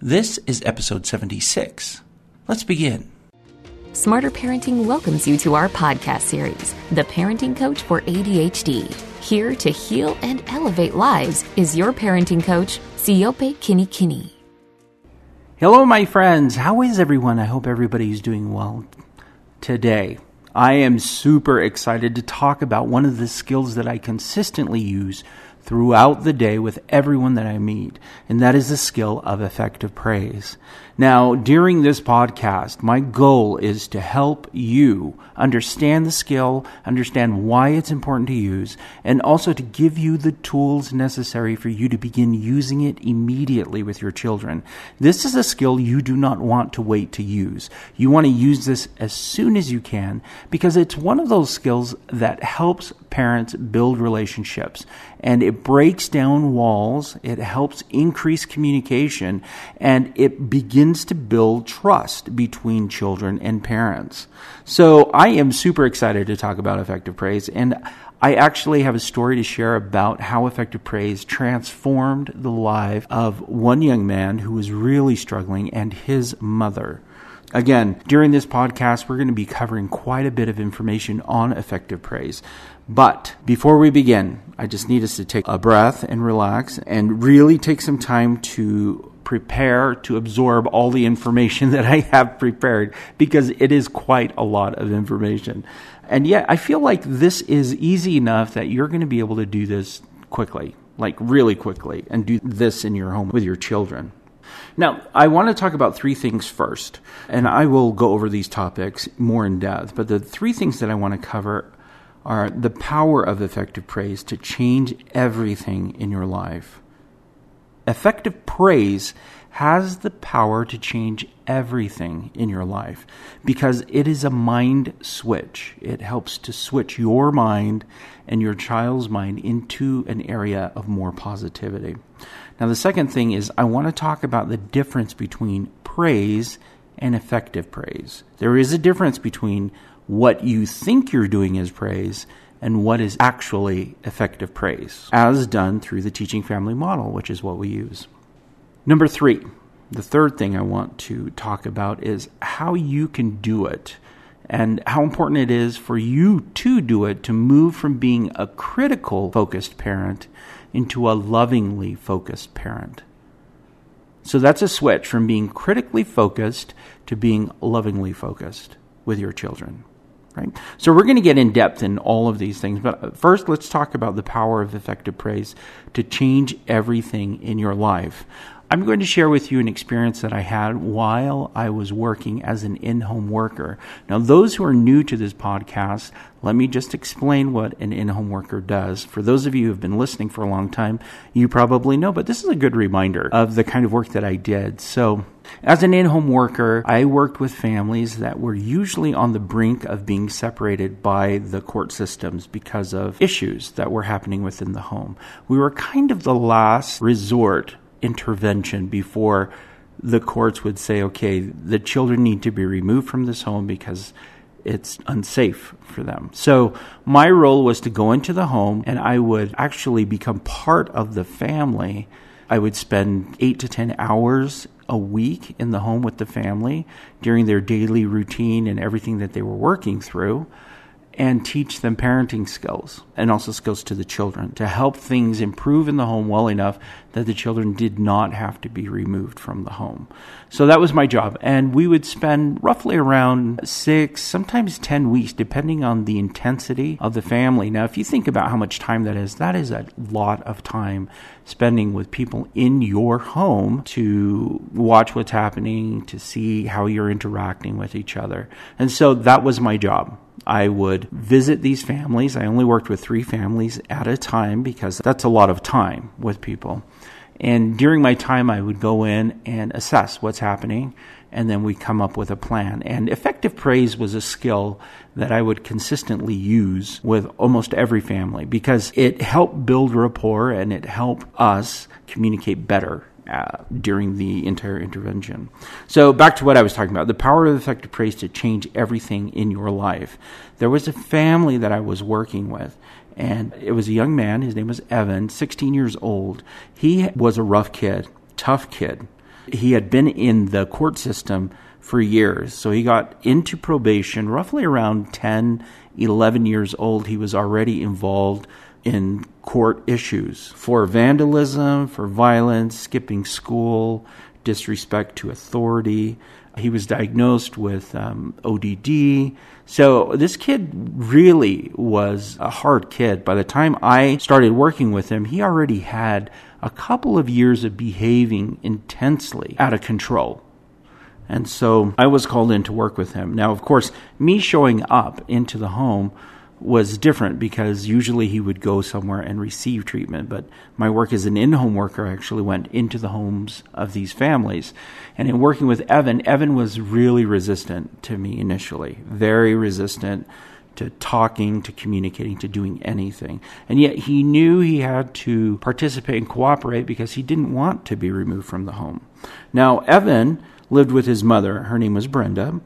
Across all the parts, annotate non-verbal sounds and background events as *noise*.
This is episode 76. Let's begin. Smarter Parenting welcomes you to our podcast series, The Parenting Coach for ADHD. Here to heal and elevate lives is your parenting coach, Siope Kinikini. Hello, my friends. How is everyone? I hope everybody's doing well today. I am super excited to talk about one of the skills that I consistently use throughout the day with everyone that I meet, and that is the skill of effective praise. Now, during this podcast, my goal is to help you understand the skill, understand why it's important to use, and also to give you the tools necessary for you to begin using it immediately with your children. This is a skill you do not want to wait to use. You want to use this as soon as you can because it's one of those skills that helps parents build relationships and it breaks down walls, it helps increase communication, and it begins to build trust between children and parents. So I am super excited to talk about effective praise and I actually have a story to share about how effective praise transformed the life of one young man who was really struggling and his mother. Again, during this podcast, we're going to be covering quite a bit of information on effective praise. But before we begin, I just need us to take a breath and relax and really take some time to prepare to absorb all the information *laughs* that I have prepared because it is quite a lot of information. And yet, I feel like this is easy enough that you're going to be able to do this quickly, like really quickly, and do this in your home with your children. Now, I want to talk about three things first, and I will go over these topics more in depth. But the three things that I want to cover are the power of effective praise to change everything in your life. Effective praise has the power to change everything in your life because it is a mind switch. It helps to switch your mind and your child's mind into an area of more positivity. Now, the second thing is I want to talk about the difference between praise and effective praise. There is a difference between what you think you're doing is praise and what is actually effective praise, as done through the teaching family model, which is what we use. Number three, the third thing I want to talk about is how you can do it and how important it is for you to do it to move from being a critical focused parent into a lovingly focused parent. So that's a switch from being critically focused to being lovingly focused with your children. Right? So we're going to get in depth in all of these things, but first let's talk about the power of effective praise to change everything in your life. I'm going to share with you an experience that I had while I was working as an in home worker. Now, those who are new to this podcast, let me just explain what an in home worker does. For those of you who have been listening for a long time, you probably know, but this is a good reminder of the kind of work that I did. So, as an in home worker, I worked with families that were usually on the brink of being separated by the court systems because of issues that were happening within the home. We were kind of the last resort intervention before the courts would say, okay, the children need to be removed from this home because it's unsafe for them. So my role was to go into the home and I would actually become part of the family. I would spend eight to 10 hours a week in the home with the family during their daily routine and everything that they were working through and teach them parenting skills and also skills to the children to help things improve in the home well enough that the children did not have to be removed from the home. So that was my job. And we would spend roughly around six, sometimes 10 weeks, depending on the intensity of the family. Now, if you think about how much time that is, that is a lot of time spending with people in your home to watch what's happening, to see how you're interacting with each other. And so that was my job. I would visit these families. I only worked with three families at a time because that's a lot of time with people. And during my time, I would go in and assess what's happening, and then we come up with a plan. And effective praise was a skill that I would consistently use with almost every family because it helped build rapport and it helped us communicate better uh, during the entire intervention. So, back to what I was talking about the power of effective praise to change everything in your life. There was a family that I was working with, and it was a young man. His name was Evan, 16 years old. He was a rough kid, tough kid. He had been in the court system for years. So he got into probation roughly around 10, 11 years old. He was already involved in court issues for vandalism, for violence, skipping school, disrespect to authority. He was diagnosed with um, ODD. So this kid really was a hard kid. By the time I started working with him, he already had a couple of years of behaving intensely out of control. And so I was called in to work with him. Now, of course, me showing up into the home was different because usually he would go somewhere and receive treatment. But my work as an in home worker actually went into the homes of these families. And in working with Evan, Evan was really resistant to me initially, very resistant to talking, to communicating, to doing anything. And yet he knew he had to participate and cooperate because he didn't want to be removed from the home. Now, Evan lived with his mother. Her name was Brenda.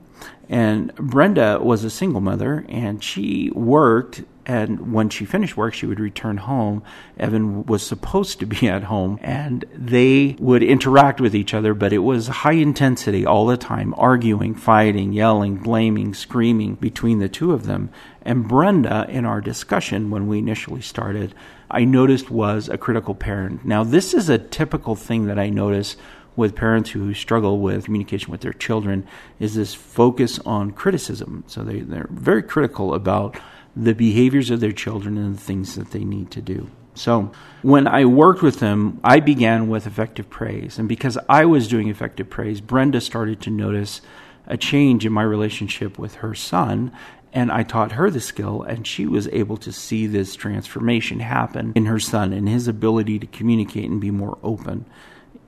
And Brenda was a single mother, and she worked. And when she finished work, she would return home. Evan was supposed to be *laughs* at home, and they would interact with each other, but it was high intensity all the time arguing, fighting, yelling, blaming, screaming between the two of them. And Brenda, in our discussion when we initially started, I noticed was a critical parent. Now, this is a typical thing that I notice with parents who struggle with communication with their children is this focus on criticism. So they, they're very critical about the behaviors of their children and the things that they need to do. So when I worked with them, I began with effective praise. And because I was doing effective praise, Brenda started to notice a change in my relationship with her son. And I taught her the skill, and she was able to see this transformation happen in her son and his ability to communicate and be more open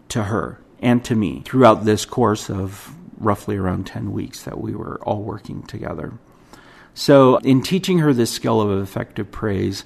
to her and to me throughout this course of roughly around 10 weeks that we were all working together. So, in teaching her this skill of effective praise,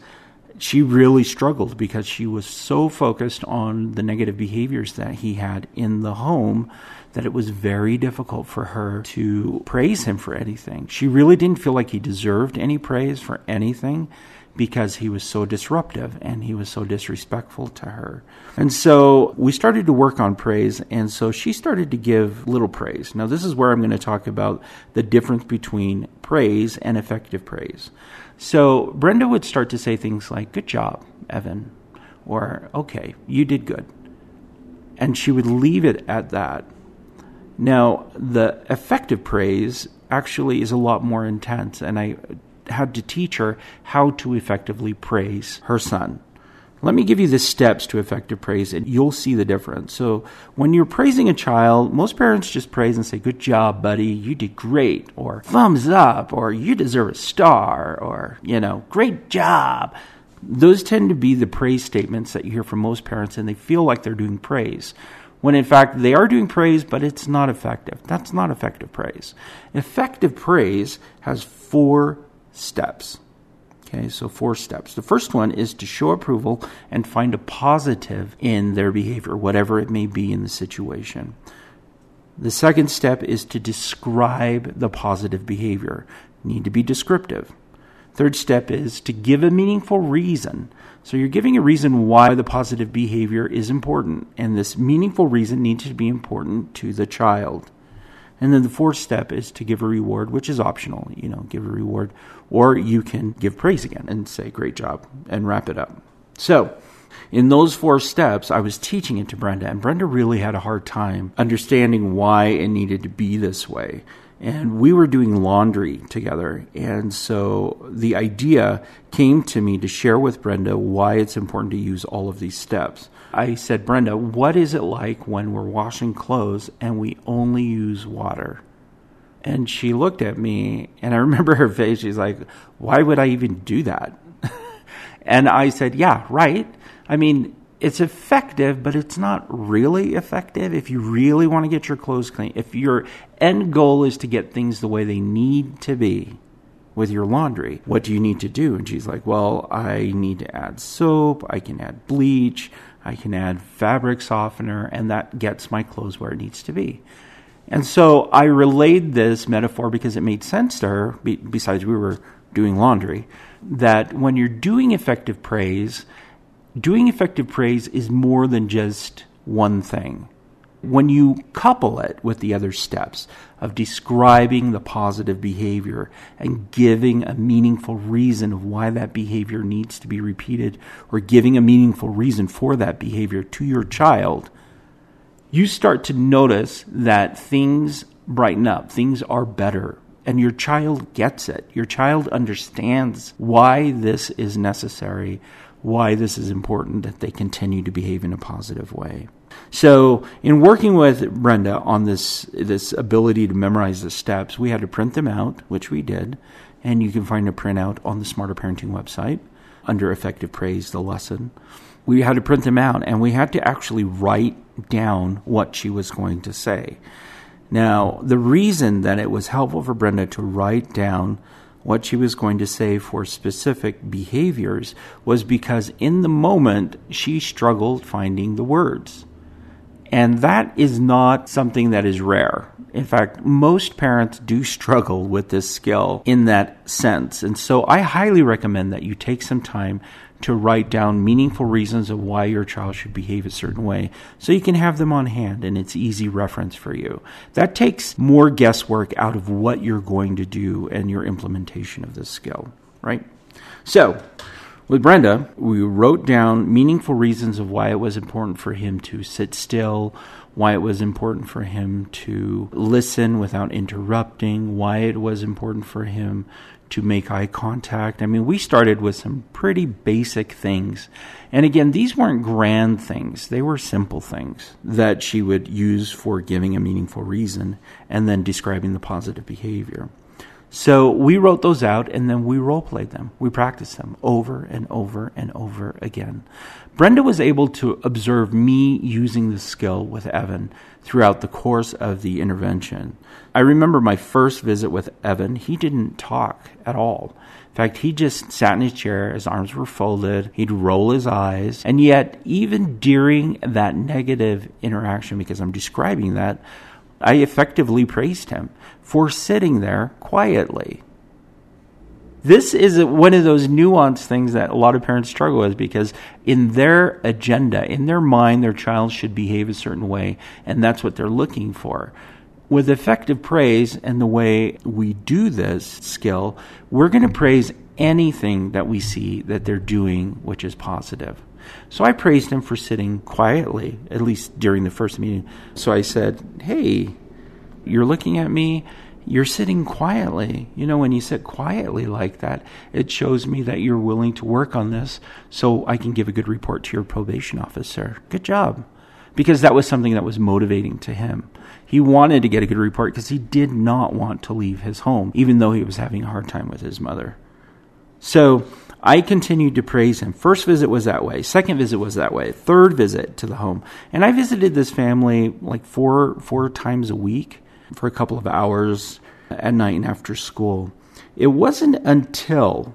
she really struggled because she was so focused on the negative behaviors that he had in the home that it was very difficult for her to praise him for anything. She really didn't feel like he deserved any praise for anything because he was so disruptive and he was so disrespectful to her. And so we started to work on praise, and so she started to give little praise. Now, this is where I'm going to talk about the difference between praise and effective praise. So Brenda would start to say things like, Good job, Evan, or Okay, you did good. And she would leave it at that. Now, the effective praise actually is a lot more intense, and I had to teach her how to effectively praise her son. Let me give you the steps to effective praise, and you'll see the difference. So, when you're praising a child, most parents just praise and say, Good job, buddy, you did great, or thumbs up, or you deserve a star, or, you know, great job. Those tend to be the praise statements that you hear from most parents, and they feel like they're doing praise. When in fact they are doing praise, but it's not effective. That's not effective praise. Effective praise has four steps. Okay, so four steps. The first one is to show approval and find a positive in their behavior, whatever it may be in the situation. The second step is to describe the positive behavior. Need to be descriptive. Third step is to give a meaningful reason. So you're giving a reason why the positive behavior is important, and this meaningful reason needs to be important to the child. And then the fourth step is to give a reward, which is optional. You know, give a reward, or you can give praise again and say, great job, and wrap it up. So, in those four steps, I was teaching it to Brenda, and Brenda really had a hard time understanding why it needed to be this way and we were doing laundry together. And so the idea came to me to share with Brenda why it's important to use all of these steps. I said, Brenda, what is it like when we're washing clothes and we only use water? And she looked at me, and I *laughs* remember her face. She's like, Why would I even do that? *laughs* and I said, Yeah, right. I mean, it's effective, but it's not really effective if you really want to get your clothes clean. If your end goal is to get things the way they need to be with your laundry, what do you need to do? And she's like, Well, I need to add soap, I can add bleach, I can add fabric softener, and that gets my clothes where it needs to be. And so I relayed this metaphor because it made sense to her, besides, we were doing laundry, that when you're doing effective praise, doing effective praise is more than just one thing. when you couple it with the other steps of describing the positive behavior and giving a meaningful reason of why that behavior needs to be repeated or giving a meaningful reason for that behavior to your child, you start to notice that things brighten up, things are better, and your child gets it. Your child understands why this is necessary, why this is important that they continue to behave in a positive way. So, in working with Brenda on this this ability to memorize the steps, we had to print them out, which we did, and you can find a printout on the Smarter Parenting website under Effective Praise, the lesson. We had to print them out, and we had to actually write down what she was going to say. Now, the reason that it was helpful for Brenda to write down what she was going to say for specific behaviors was because in the moment she struggled finding the words. And that is not something that is rare. In fact, most parents do struggle with this skill in that sense. And so I highly recommend that you take some time to write down meaningful reasons of why your child should behave a certain way so you can have them on hand and it's easy reference for you. That takes more guesswork out of what you're going to do and your implementation of this skill, right? So, with Brenda, we wrote down meaningful reasons of why it was important for him to sit still, why it was important for him to listen without interrupting, why it was important for him to make eye contact. I mean, we started with some pretty basic things. And again, these weren't grand things, they were simple things that she would use for giving a meaningful reason and then describing the positive behavior. So we wrote those out and then we role played them. We practiced them over and over and over again. Brenda was able to observe me using the skill with Evan throughout the course of the intervention. I remember my first visit with Evan, he didn't talk at all. In fact, he just sat in his chair, his arms were folded, he'd roll his eyes, and yet, even during that negative interaction, because I'm describing that, I effectively praised him for sitting there quietly. This is one of those nuanced things that a lot of parents struggle with because in their agenda, in their mind, their child should behave a certain way, and that's what they're looking for. With effective praise and the way we do this skill, we're going to praise anything that we see that they're doing which is positive. So I praised him for sitting quietly, at least during the first meeting. So I said, Hey, you're looking at me. You're sitting quietly. You know, when you sit quietly like that, it shows me that you're willing to work on this so I can give a good report to your probation officer. Good job. Because that was something that was motivating to him. He wanted to get a good report because he did not want to leave his home, even though he was having a hard time with his mother. So I continued to praise him. First visit was that way. Second visit was that way. Third visit to the home. And I visited this family like four four times a week for a couple of hours at night and after school. It wasn't until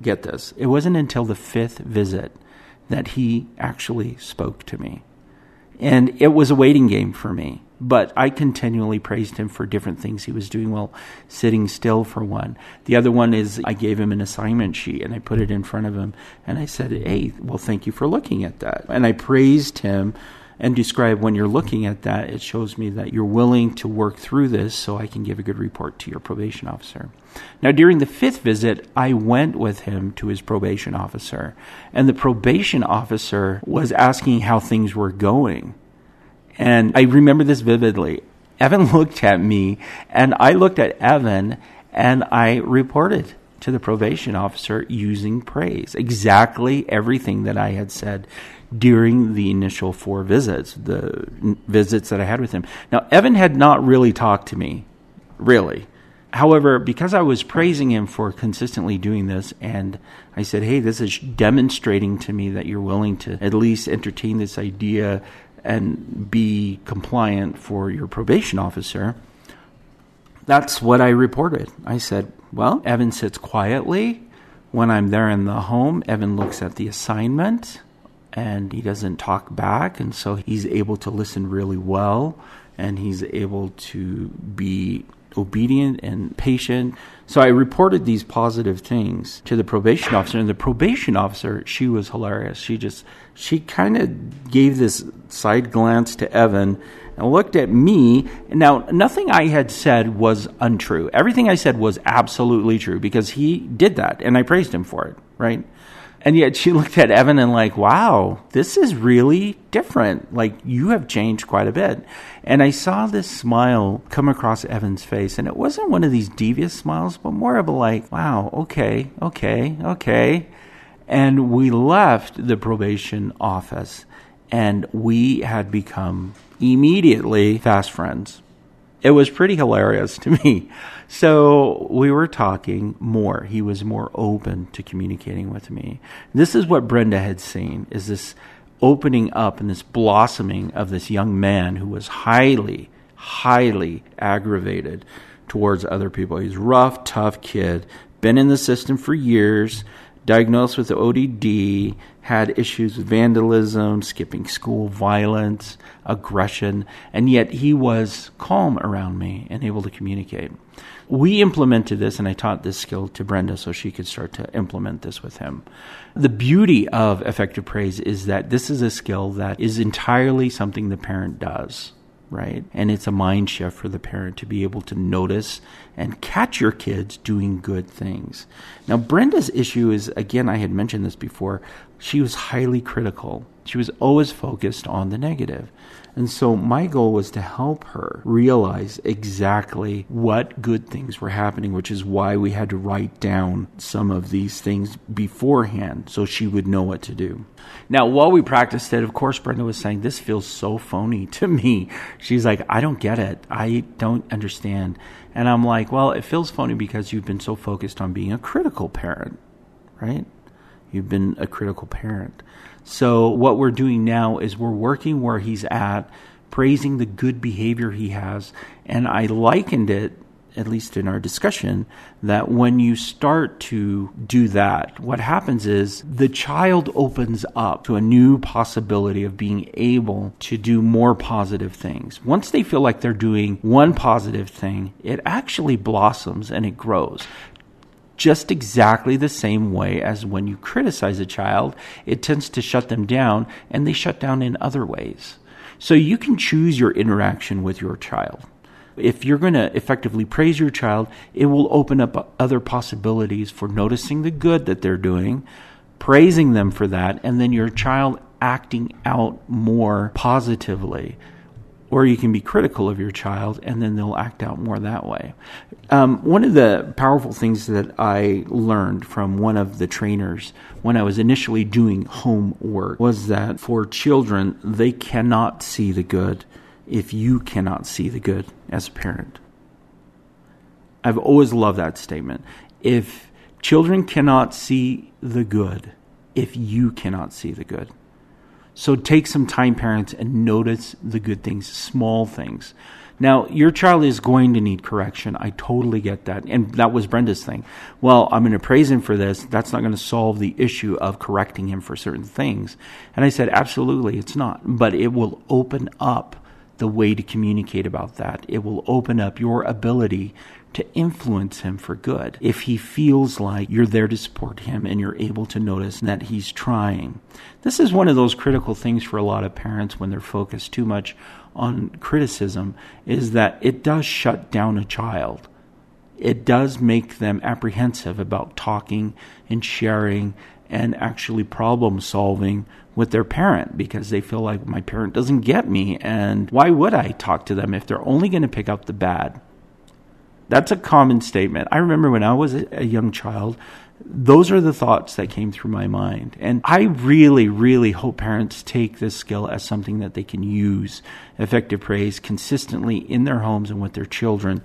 get this. It wasn't until the fifth visit that he actually spoke to me. And it was a waiting game for me. But I continually praised him for different things he was doing well, sitting still for one. The other one is I gave him an assignment sheet and I put it in front of him and I said, Hey, well, thank you for looking at that. And I praised him and describe when you're looking at that, it shows me that you're willing to work through this so I can give a good report to your probation officer. Now, during the fifth visit, I went with him to his probation officer, and the probation officer was asking how things were going. And I remember this vividly. Evan *laughs* looked at me, and I looked at Evan, and I reported to the probation officer using praise exactly everything that I had said during the initial four visits, the visits that I had with him. Now, Evan had not really talked to me, really. However, because I was praising him for consistently doing this, and I said, hey, this is demonstrating to me that you're willing to at least entertain this idea and be compliant for your probation officer. That's what I reported. I said, well, Evan sits quietly. When I'm there in the home, Evan looks at the assignment and he doesn't talk back, and so he's able to listen really well, and he's able to be obedient and patient. So I reported these positive things to the probation officer, and the probation officer, she was hilarious. She just, she kind of gave this side glance to Evan and looked at me. Now, nothing I had said was untrue. Everything I said was absolutely true because he did that, and I praised him for it, right? And yet she *laughs* looked at Evan and like, wow, this is really different. Like you have changed quite a bit. And I saw this smile come across Evan's face and it wasn't one of these devious smiles, but more of a like, wow, okay, okay, okay. And we left the probation office and we had become immediately fast friends. It was pretty hilarious to *laughs* me. So we were talking more. He was more open to communicating with me. This is what Brenda had seen is this opening up and this blossoming of this young man who was highly, highly aggravated towards other people. He's rough, tough kid, been in the system for years, diagnosed with ODD, had issues with vandalism, skipping school, violence, aggression, and yet he was calm around me and able to communicate. We implemented this, and I taught this skill to Brenda so she could start to implement this with him. The beauty of effective praise is that this is a skill that is entirely something the parent does right? And it's a mind shift for the parent to be able to notice and catch your kids doing good things. Now, Brenda's issue is again, I had mentioned this before, she was highly critical. She was always focused on the negative. And so my goal was to help her realize exactly what good things were happening, which is why we had to write down some of these things beforehand so she would know what to do. Now, while we practiced it, of course, Brenda was saying, This feels so phony *laughs* to me. She's like, I don't get it. I don't understand. And I'm like, Well, it feels phony because you've been so focused on being a critical parent, right? You've been a critical parent. So, what we're doing now is we're working where he's at, praising the good behavior he has. And I likened it, at least in our discussion, that when you start to do that, what happens is the child opens up to a new possibility of being able to do more positive things. Once they feel like they're doing one positive thing, it actually blossoms and it grows just exactly the same way as when you criticize a child, it tends to shut them down and they shut down in other ways. So you can choose your interaction with your child. If you're going to effectively praise your child, it will open up other possibilities for noticing the good that they're doing, praising them for that, and then your child acting out more positively or you can be critical of your child and then they'll act out more that way. Um, one of the powerful things that I learned from one of the trainers when I was initially doing homework was that for children, they cannot see the good if you cannot see the good as a parent. I've always loved that statement. If children cannot see the good, if you cannot see the good. So take some time, parents, and notice the good things, small things. Now, your child is going to need correction. I totally get that. And that was Brenda's thing. Well, I'm going to praise him for this. That's not going to solve the issue of correcting him for certain things. And I said, absolutely, it's not. But it will open up the way to communicate about that. It will open up your ability to influence him for good if he feels like you're there to support him and you're able to notice that he's trying. This is one of those critical things for a lot of parents when they're focused too much on criticism is that it does shut down a child. It does make them apprehensive about talking and sharing and actually problem solving with their parent because they feel like my parent doesn't get me and why would I talk to them if they're only going to pick up the bad? That's a common statement. I remember when I was a young child, those are the thoughts that came through my mind. And I really, really hope parents take this skill as something that they can use effective praise consistently in their homes and with their children.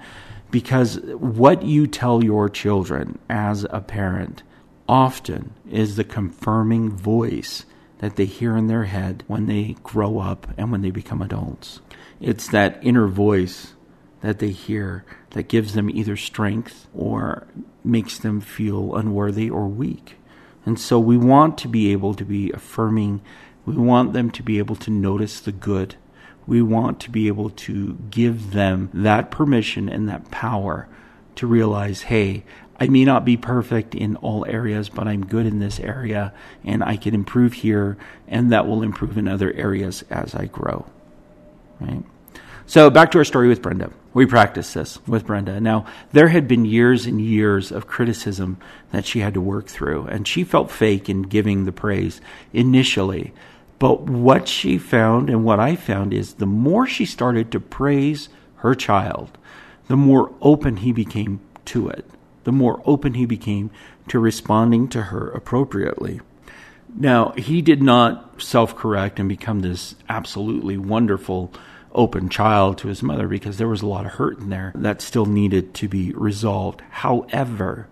Because what you tell your children as a parent often is the confirming voice that they hear in their head when they grow up and when they become adults. It's that inner voice that they hear that gives them either strength or makes them feel unworthy or weak. And so we want to be able to be affirming. We want them to be able to notice the good. We want to be able to give them that permission and that power to realize, hey, I may not be perfect in all areas, but I'm good in this area and I can improve here and that will improve in other areas as I grow. Right? So back to our story with Brenda. We practiced this with Brenda. Now, there had been years and years of criticism that she had to work through, and she felt fake in giving the praise initially. But what she found and what I found is the more she started to praise her child, the more open he became to it, the more open he became to responding to her appropriately. Now, he did not self correct and become this absolutely wonderful, open child to his mother because there was a lot of hurt in there that still needed to be resolved. However,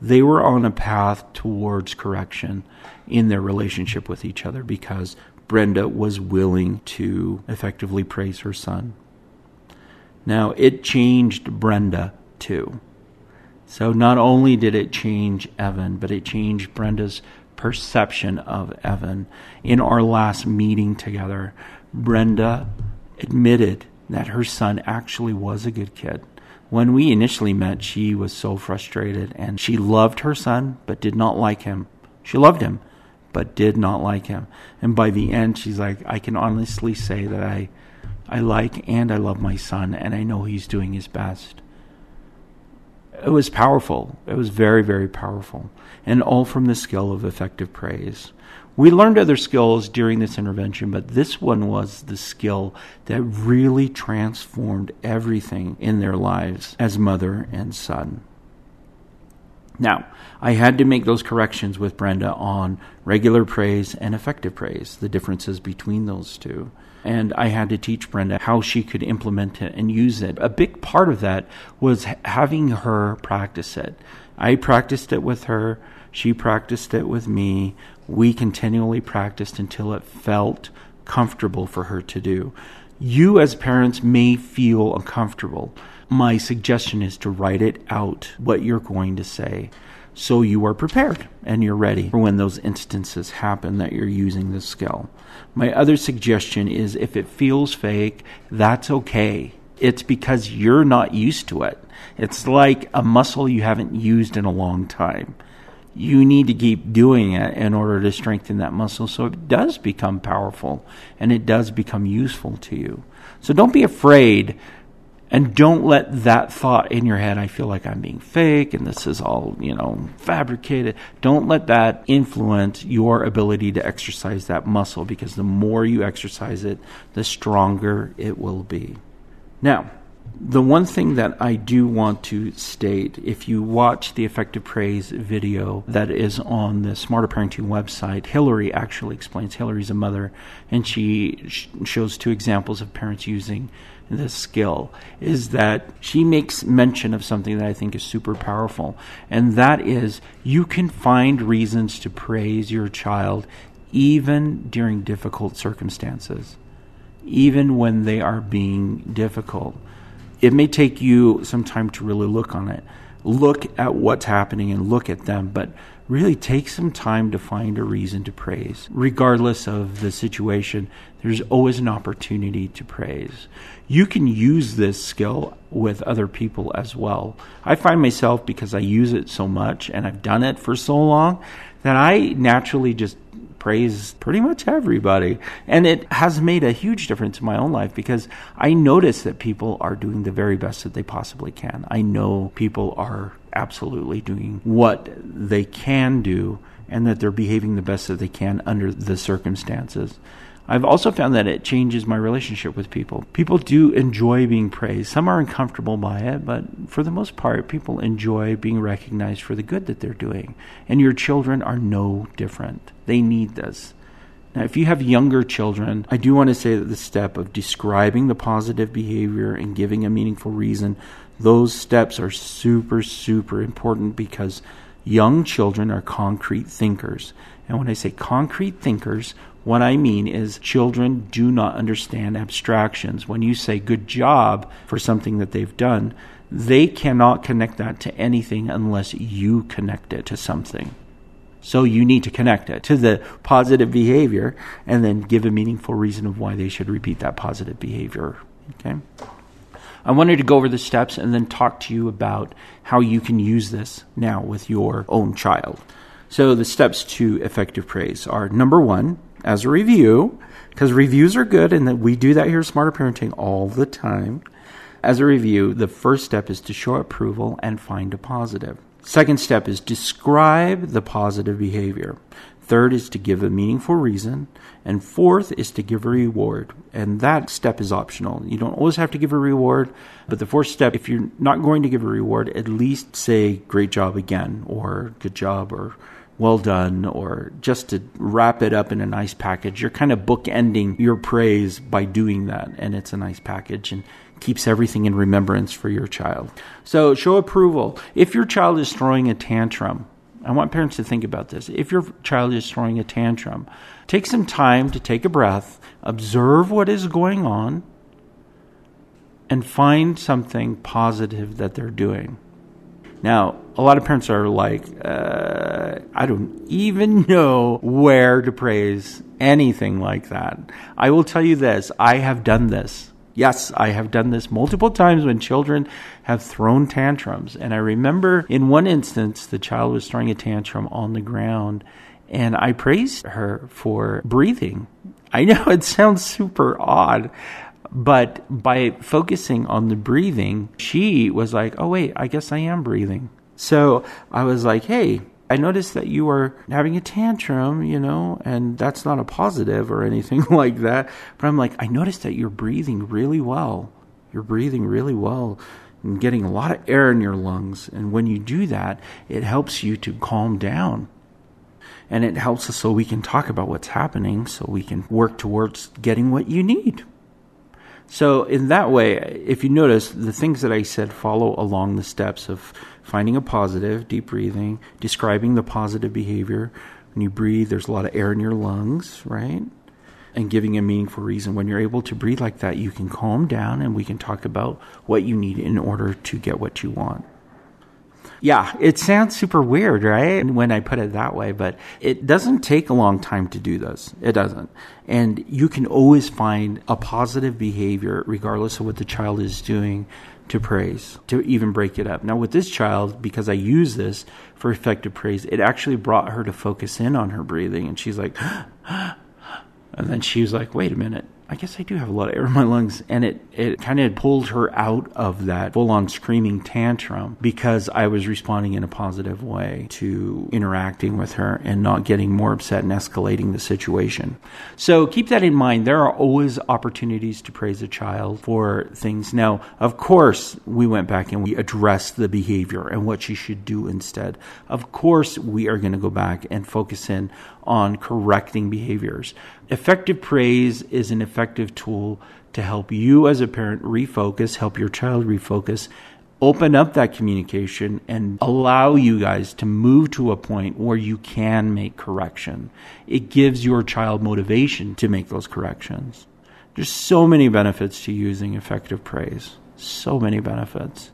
they were on a path towards correction in their relationship with each other because Brenda was willing to effectively praise her son. Now, it changed Brenda too. So, not only did it change Evan, but it changed Brenda's perception of Evan. In our last meeting together, Brenda admitted that her son actually was a good kid. When we initially met, she was so frustrated and she loved her son but did not like him. She loved him but did not like him. And by the end, she's like, I can honestly say that I, I like and I love my son and I know he's doing his best. It was powerful. It was very, very powerful. And all from the skill of effective praise. We learned other skills during this intervention, but this one was the skill that really transformed everything in their lives as mother and son. Now, I had to make those corrections with Brenda on regular praise and effective praise, the differences between those two. And I had to teach Brenda how she could implement it and use it. A big part of that was having her practice it. I practiced it with her, she practiced it with me. We continually practiced until it felt comfortable for her to do. You, as parents, may feel uncomfortable. My suggestion is to write it out what you're going to say so you are prepared and you're ready for when those instances happen that you're using this skill. My other suggestion is if it feels fake, that's okay. It's because you're not used to it. It's like a muscle you haven't used in a long time. You need to keep doing it in order to strengthen that muscle so it does become powerful and it does become useful to you. So don't be afraid and don't let that thought in your head, I feel like I'm being fake and this is all, you know, fabricated. Don't let that influence your ability to exercise that muscle because the more you exercise it, the stronger it will be. Now, the one thing that I do want to state if you watch the effective praise video that is on the Smarter Parenting website, Hillary actually explains. Hillary's a mother, and she sh- shows two examples of parents using this skill is that she makes mention of something that I think is super powerful, and that is you can find reasons to praise your child even during difficult circumstances, even when they are being difficult. It may take you some time to really look on it, look at what's happening and look at them, but really take some time to find a reason to praise. Regardless of the situation, there's always an opportunity to praise. You can use this skill with other people as well. I find myself, because I use it so much and I've done it for so long, that I naturally just praise pretty much everybody. And it has made a huge difference in my own life because I notice that people are doing the very best that they possibly can. I know people are absolutely doing what they can do and that they're behaving the best that they can under the circumstances. I've also found that it changes my relationship with people. People do enjoy being praised. Some are uncomfortable by it, but for the most part, people enjoy being recognized for the good that they're doing. And your children are no different. They need this. Now, if you have younger children, I do want to say that the step of describing the positive behavior and giving a meaningful reason, those steps are super, super important because young children are concrete thinkers. And when I say concrete thinkers, what I mean is, children do not understand abstractions. When you say good job for something that they've done, they cannot connect that to anything unless you connect it to something. So you need to connect it to the positive behavior and then give a meaningful reason of why they should repeat that positive behavior. Okay? I wanted to go over the steps and then talk to you about how you can use this now with your own child. So the steps to effective praise are number one, as a review, because reviews are good and that we do that here at Smarter Parenting all the time. As a review, the first step is to show approval and find a positive. Second step is describe the positive behavior. Third is to give a meaningful reason. And fourth is to give a reward. And that step is optional. You don't always have to give a reward. But the fourth step, if you're not going to give a reward, at least say great job again, or good job, or well done, or just to wrap it up in a nice package. You're kind of bookending your praise by doing that. And it's a nice package. And keeps everything in remembrance for your child. So show approval. If your child is throwing a tantrum, I want parents to think about this. If your child is throwing a tantrum, take some time to take a breath, observe what is going on, and find something positive that they're doing. Now, a lot of parents are like, uh, I don't even *laughs* know where to praise anything like that. I will tell you this I have done this. Yes, I have done this multiple times when children have thrown tantrums. And I remember in one instance, the child was throwing a tantrum on the ground, and I praised her for breathing. I know *laughs* it sounds super odd, but by focusing on the breathing, she was like, oh, wait, I guess I am breathing. So I was like, hey, I noticed that you are having a tantrum, you know, and that's not a positive or anything *laughs* like that. But I'm like, I noticed that you're breathing really well. You're breathing really well and getting a lot of air in your lungs. And when you do that, it helps you to calm down. And it helps us so we can talk about what's happening, so we can work towards getting what you need. So, in that way, if you notice, the things that I said follow along the steps of finding a positive, deep breathing, describing the positive behavior. When you breathe, there's a lot of air in your lungs, right? And giving a meaningful reason. When you're able to breathe like that, you can calm down and we can talk about what you need in order to get what you want. Yeah, it sounds super weird, right? When I put it that way, but it doesn't take a long time to do this. It doesn't. And you can always find a positive behavior, regardless of what the child is doing, to praise, to even break it up. Now, with this child, because I use this for effective praise, it actually brought her to focus in on her breathing. And she's like, *gasps* and then she was like, wait a minute. I guess I do have a lot of air in my lungs. And it, it kind of pulled her out of that full on screaming tantrum because I was responding in a positive way to interacting with her and not getting more upset and escalating the situation. So keep that in mind. There are always opportunities to praise a child for things. Now, of course, we went back and we addressed the behavior and what she should do instead. Of course, we are going to go back and focus in on correcting behaviors. Effective praise is an effective tool to help you as a parent refocus, help your child refocus, open up that communication, and allow you guys to move to a point where you can make correction. It gives your child motivation to make those corrections. There's so many benefits to using effective praise. So many benefits.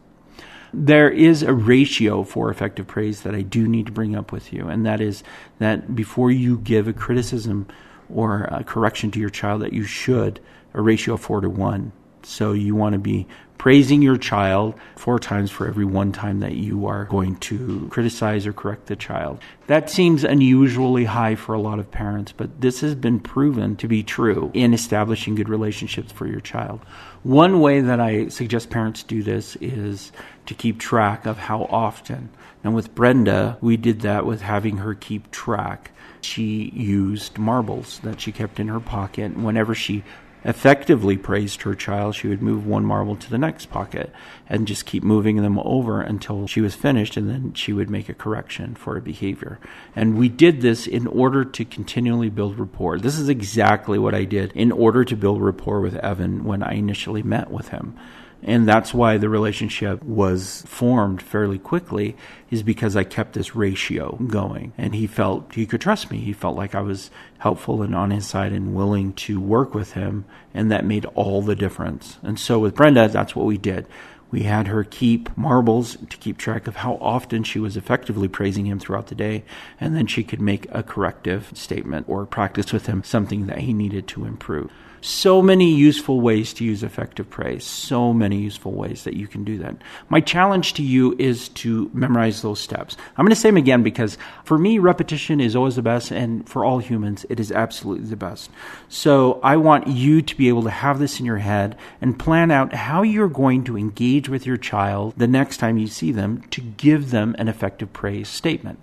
There is a ratio for effective praise that I do need to bring up with you, and that is that before you give a criticism or a correction to your child, that you should a ratio of four to one. So you want to be praising your child four times for every one time that you are going to criticize or correct the child. That seems unusually high for a lot of parents, but this has been proven to be true in establishing good relationships for your child. One way that I suggest parents do this is to keep track of how often. And with Brenda, we did that with having her keep track. She used marbles that she kept in her pocket. Whenever she effectively praised her child, she would move one marble to the next pocket and just keep moving them over until she was finished, and then she would make a correction for a behavior. And we did this in order to continually build rapport. This is exactly what I did in order to build rapport with Evan when I initially met with him and that's why the relationship was formed fairly quickly is because I kept this ratio going. And he felt he could trust me. He felt like I was helpful and on his side and willing to work with him. And that made all the difference. And so with Brenda that's what we did. We had her keep marbles to keep track of how often she was effectively praising him throughout the day, and then she could make a corrective statement or practice with him something that he needed to improve. So many useful ways to use effective praise. So many useful ways that you can do that. My challenge to you is to memorize those steps. I'm going to say them again because for me, repetition is always the best, and for all humans, it is absolutely the best. So I want you to be able to have this in your head and plan out how you're going to engage with your child the next time you see them to give them an effective praise statement.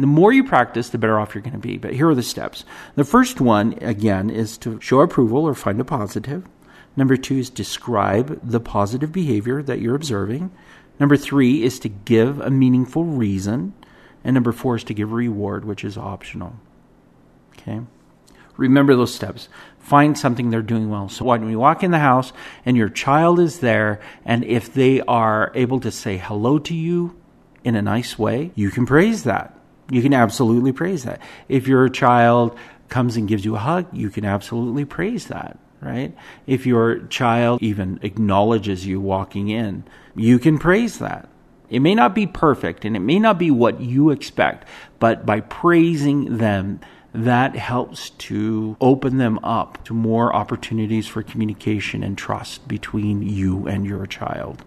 The more you practice, the better off you're going to be. But here are the steps. The first one, again, is to show approval or find a positive. Number two is describe the positive behavior that you're observing. Number three is to give a meaningful reason. And number four is to give a reward, which is optional. Okay? Remember those steps. Find something they're doing well. So when you walk in the house and your child is there, and if they are able to say hello to you in a nice way, you can praise that. You can absolutely praise that. If your child comes and gives you a hug, you can absolutely praise that, right? If your child even acknowledges you walking in, you can praise that. It may not be perfect and it may not be what you expect, but by praising them, that helps to open them up to more opportunities for communication and trust between you and your child.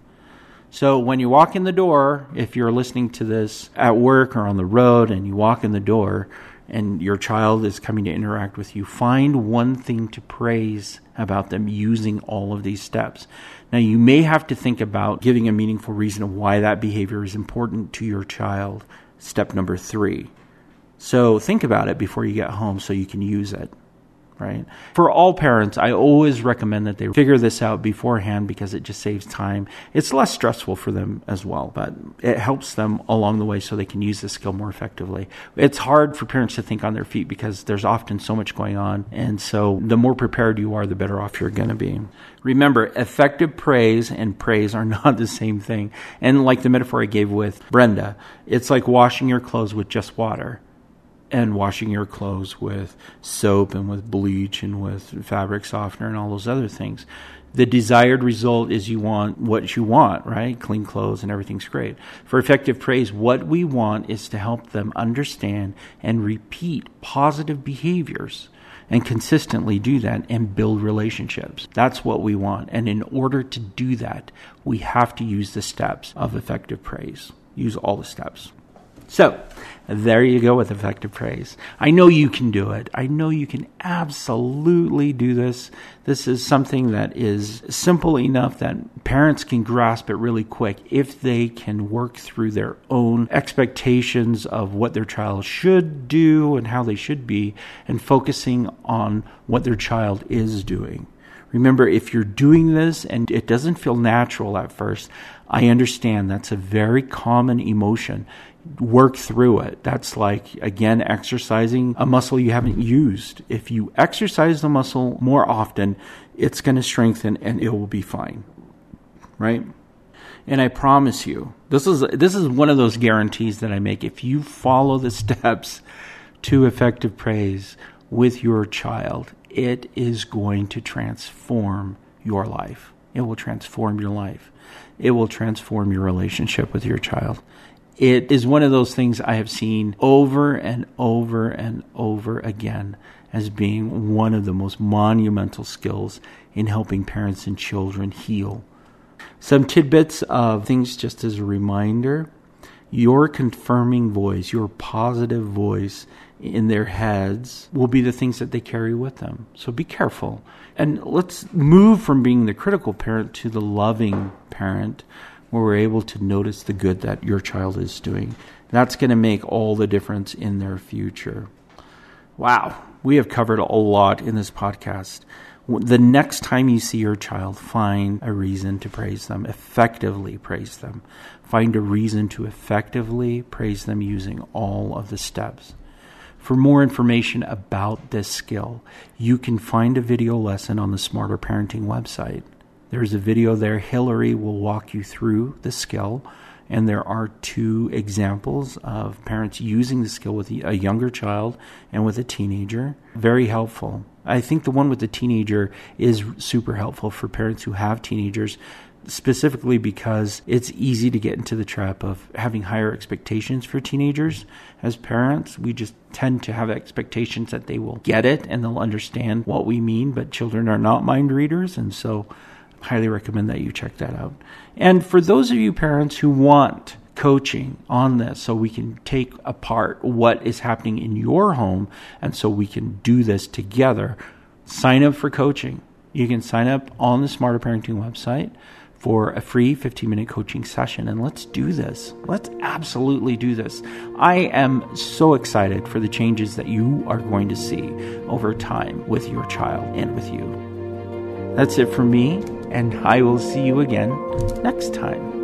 So when you walk in the door, if you're listening to this at work or on the road and you walk in the door and your child is coming to interact with you, find one thing to praise about them using all of these steps. Now, you may have to think about giving a meaningful reason why that behavior is important to your child. Step number three. So think about it before you get home so you can use it right? For all parents, I always recommend that they figure this out beforehand because it just saves time. It's less stressful for them as well, but it helps them along the way so they can use the skill more effectively. It's hard for parents to think on their feet because there's often so much going on. And so the more prepared you are, the better off you're going to be. Remember, effective praise and praise are *laughs* not the same thing. And like the metaphor I gave with Brenda, it's like washing your clothes with just water and washing your clothes with soap and with bleach and with fabric softener and all those other things. The desired result is you want what you want, right? Clean clothes and everything's great. For effective praise, what we want is to help them understand and repeat positive behaviors and consistently do that and build relationships. That's what we want. And in order to do that, we have to use the steps of effective praise. Use all the steps. So, there you go with effective praise. I know you can do it. I know you can absolutely do this. This is something that is simple enough that parents can grasp it really quick if they can work through their own expectations of what their child should do and how they should be and focusing on what their child is doing. Remember, if you're doing this and it doesn't feel natural at first, I understand that's a very common emotion work through it. That's like, again, exercising a muscle you haven't used. If you exercise the muscle more often, it's going to strengthen and it will be fine. Right? And I promise you, this is, this is one of those guarantees that I make. If you follow the *laughs* steps to effective praise with your child, it is going to transform your life. It will transform your life. It will transform your relationship with your child it is one of those things I have seen over and over and over again as being one of the most monumental skills in helping parents and children heal. Some tidbits of things just as a reminder your confirming voice, your positive voice in their heads will be the things that they carry with them. So be careful. And let's move from being the critical parent to the loving parent where we're able to notice the good that your child is doing. That's going to make all the difference in their future. Wow, we have covered a lot in this podcast. The next time you see your child, find a reason to praise them, effectively praise them. Find a reason to effectively praise them using all of the steps. For more information about this skill, you can find a video lesson on the Smarter Parenting website. There's a video there. Hillary will walk you through the skill. And there are two examples of parents using the skill with a younger child and with a teenager. Very helpful. I think the one with the teenager is super helpful for parents who have teenagers specifically because it's easy to get into the trap of having higher expectations for teenagers as parents. We just tend to have expectations that they will get it and they'll understand what we mean, but children are not mind readers, and so highly recommend that you check that out. And for those of you parents who want coaching on this so we can take apart what is happening in your home and so we can do this together, sign up for coaching. You can sign up on the Smarter Parenting website for a free 15 minute coaching session. And let's do this. Let's absolutely do this. I am so excited for the changes that you are going to see over time with your child and with you. That's it for me, and I will see you again next time.